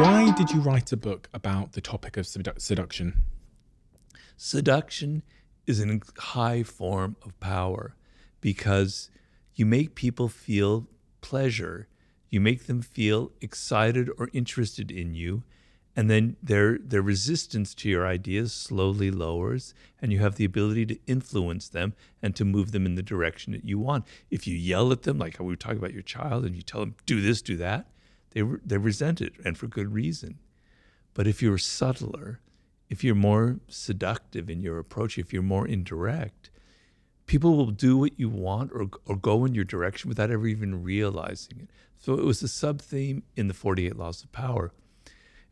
Why did you write a book about the topic of sedu- seduction? Seduction is a high form of power because you make people feel pleasure, you make them feel excited or interested in you, and then their their resistance to your ideas slowly lowers and you have the ability to influence them and to move them in the direction that you want. If you yell at them like we were talking about your child and you tell them do this do that they they resent it and for good reason. But if you're subtler if you're more seductive in your approach if you're more indirect people will do what you want or, or go in your direction without ever even realizing it. So it was a sub theme in the 48 laws of power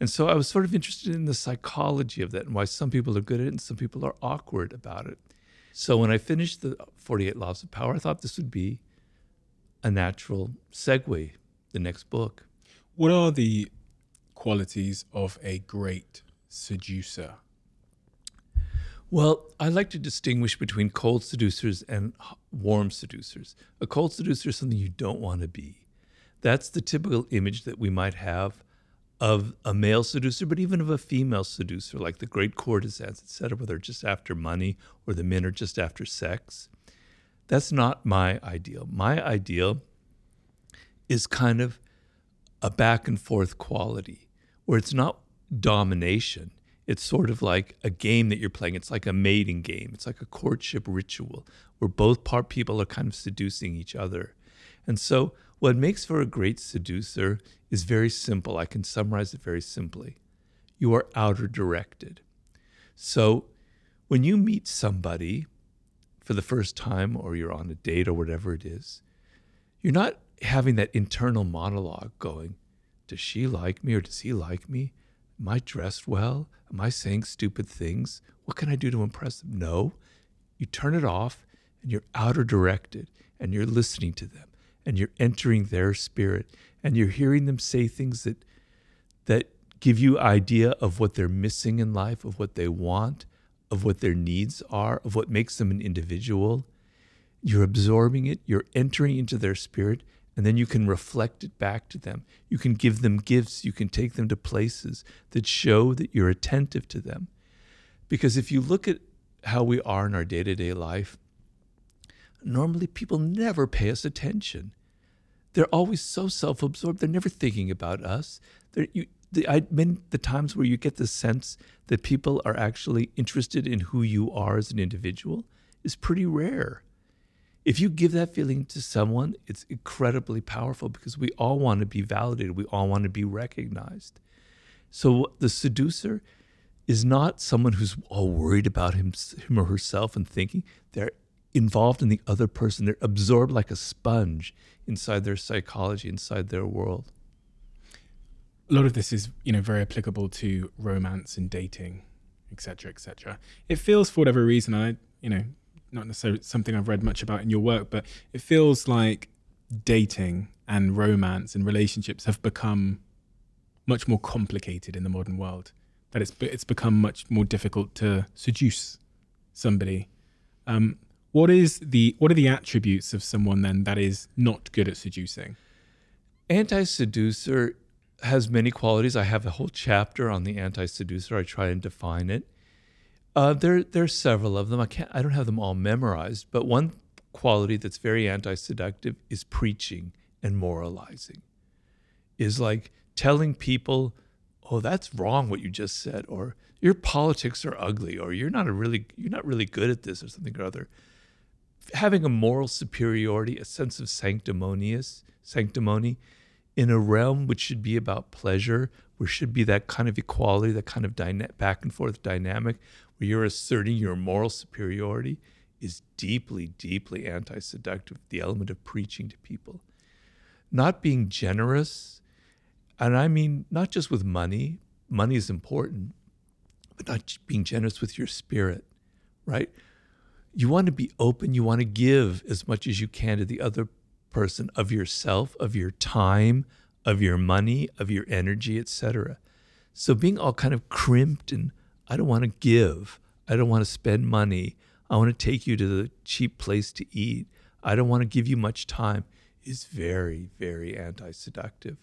and so I was sort of interested in the psychology of that and why some people are good at it and some people are awkward about it. So when I finished the 48 Laws of Power, I thought this would be a natural segue, the next book. What are the qualities of a great seducer? Well, I like to distinguish between cold seducers and warm seducers. A cold seducer is something you don't want to be. That's the typical image that we might have of a male seducer, but even of a female seducer, like the great courtesans, etc., where they're just after money or the men are just after sex. That's not my ideal. My ideal is kind of a back and forth quality where it's not domination. It's sort of like a game that you're playing. It's like a mating game. It's like a courtship ritual where both part people are kind of seducing each other. And so what makes for a great seducer is very simple. I can summarize it very simply. You are outer directed. So when you meet somebody for the first time or you're on a date or whatever it is, you're not having that internal monologue going, does she like me or does he like me? Am I dressed well? Am I saying stupid things? What can I do to impress them? No. You turn it off and you're outer directed and you're listening to them and you're entering their spirit and you're hearing them say things that that give you idea of what they're missing in life, of what they want, of what their needs are, of what makes them an individual. You're absorbing it, you're entering into their spirit, and then you can reflect it back to them. You can give them gifts, you can take them to places that show that you're attentive to them. Because if you look at how we are in our day to day life, normally people never pay us attention. They're always so self absorbed, they're never thinking about us. You, the, I mean, the times where you get the sense that people are actually interested in who you are as an individual is pretty rare. If you give that feeling to someone, it's incredibly powerful because we all want to be validated. We all want to be recognized. So the seducer is not someone who's all worried about him, him or herself and thinking. They're involved in the other person. They're absorbed like a sponge inside their psychology, inside their world. A lot of this is, you know, very applicable to romance and dating, etc., etc. It feels, for whatever reason, I, you know, not necessarily something I've read much about in your work, but it feels like dating and romance and relationships have become much more complicated in the modern world. That it's it's become much more difficult to seduce somebody. Um, what is the what are the attributes of someone then that is not good at seducing? Anti-seducer has many qualities. I have a whole chapter on the anti-seducer. I try and define it. Uh, there, there are several of them. I can't. I don't have them all memorized. But one quality that's very anti-seductive is preaching and moralizing. Is like telling people, "Oh, that's wrong what you just said," or "Your politics are ugly," or "You're not a really, you're not really good at this," or something or other having a moral superiority, a sense of sanctimonious sanctimony in a realm which should be about pleasure, where should be that kind of equality, that kind of dyna- back and forth dynamic, where you're asserting your moral superiority, is deeply, deeply anti seductive, the element of preaching to people. Not being generous, and I mean not just with money, money is important, but not being generous with your spirit, right? You want to be open. You want to give as much as you can to the other person of yourself of your time of your money of your energy etc so being all kind of crimped and i don't want to give. I don't want to spend money. I want to take you to the cheap place to eat. I don't want to give you much time is very, very anti seductive.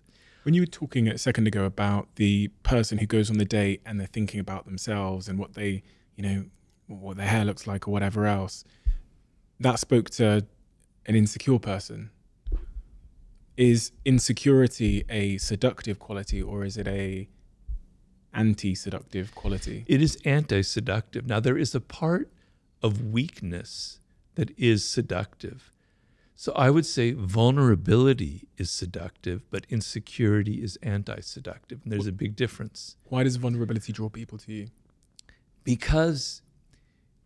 When you were talking a second ago about the person who goes on the date and they're thinking about themselves and what they, you know, what their hair looks like or whatever else, that spoke to an insecure person. Is insecurity a seductive quality or is it a anti-seductive quality? It is anti-seductive. Now there is a part of weakness that is seductive. So I would say vulnerability is seductive, but insecurity is anti-seductive. And there's a big difference. Why does vulnerability draw people to you? Because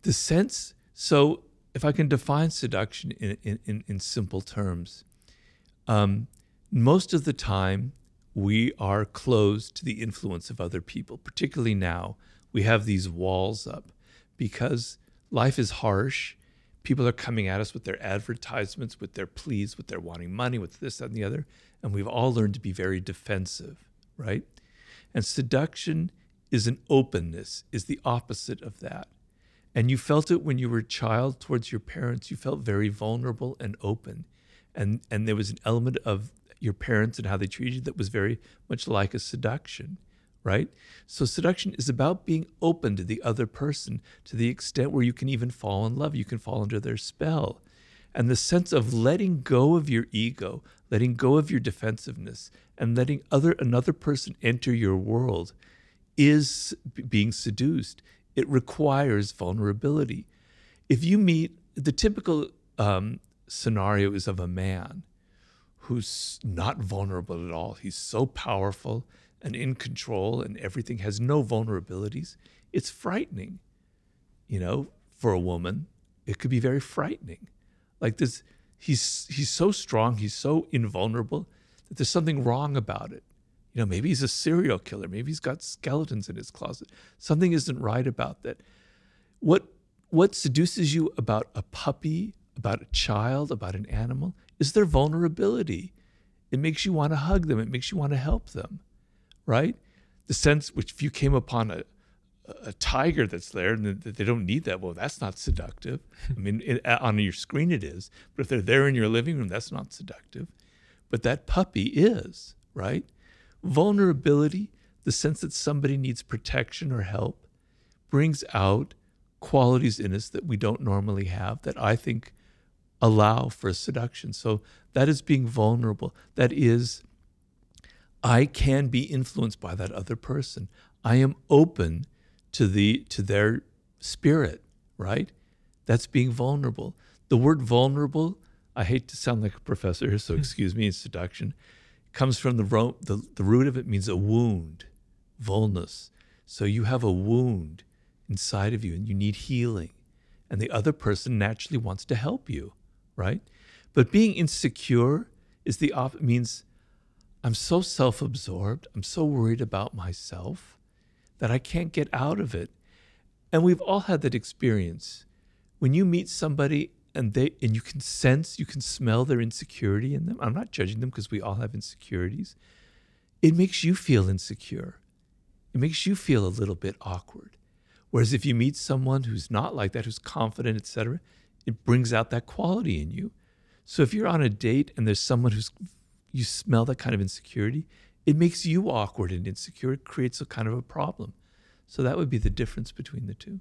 the sense so if I can define seduction in, in, in simple terms, um, most of the time we are closed to the influence of other people, particularly now. We have these walls up because life is harsh. People are coming at us with their advertisements, with their pleas, with their wanting money, with this, that, and the other. And we've all learned to be very defensive, right? And seduction is an openness, is the opposite of that. And you felt it when you were a child towards your parents. You felt very vulnerable and open. And, and there was an element of your parents and how they treated you that was very much like a seduction, right? So seduction is about being open to the other person to the extent where you can even fall in love. You can fall under their spell. And the sense of letting go of your ego, letting go of your defensiveness, and letting other another person enter your world is being seduced it requires vulnerability. If you meet the typical um, scenario is of a man who's not vulnerable at all. He's so powerful and in control, and everything has no vulnerabilities. It's frightening, you know, for a woman. It could be very frightening. Like this, he's he's so strong, he's so invulnerable that there's something wrong about it. You know, maybe he's a serial killer. Maybe he's got skeletons in his closet. Something isn't right about that. What what seduces you about a puppy, about a child, about an animal is their vulnerability. It makes you want to hug them. It makes you want to help them, right? The sense which if you came upon a a tiger that's there and they don't need that, well, that's not seductive. I mean, it, on your screen it is, but if they're there in your living room, that's not seductive. But that puppy is, right? Vulnerability, the sense that somebody needs protection or help, brings out qualities in us that we don't normally have that I think allow for seduction. So that is being vulnerable. That is, I can be influenced by that other person. I am open to the to their spirit, right? That's being vulnerable. The word vulnerable, I hate to sound like a professor, so hmm. excuse me, in seduction comes from the, the, the root of it means a wound, vulnus. So you have a wound inside of you and you need healing. And the other person naturally wants to help you, right? But being insecure is the op- means I'm so self-absorbed, I'm so worried about myself that I can't get out of it. And we've all had that experience. When you meet somebody and they and you can sense you can smell their insecurity in them. I'm not judging them because we all have insecurities. It makes you feel insecure. It makes you feel a little bit awkward. Whereas if you meet someone who's not like that who's confident etc it brings out that quality in you. So if you're on a date and there's someone who's you smell that kind of insecurity it makes you awkward and insecure. It creates a kind of a problem. So that would be the difference between the two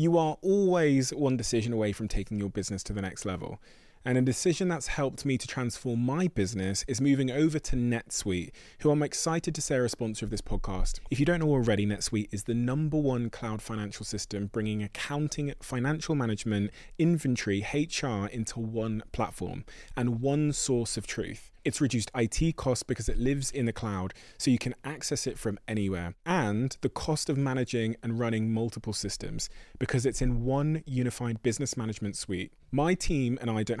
you are always one decision away from taking your business to the next level. And a decision that's helped me to transform my business is moving over to NetSuite, who I'm excited to say are a sponsor of this podcast. If you don't know already, NetSuite is the number one cloud financial system bringing accounting, financial management, inventory, HR into one platform and one source of truth. It's reduced IT costs because it lives in the cloud, so you can access it from anywhere. And the cost of managing and running multiple systems because it's in one unified business management suite. My team and I don't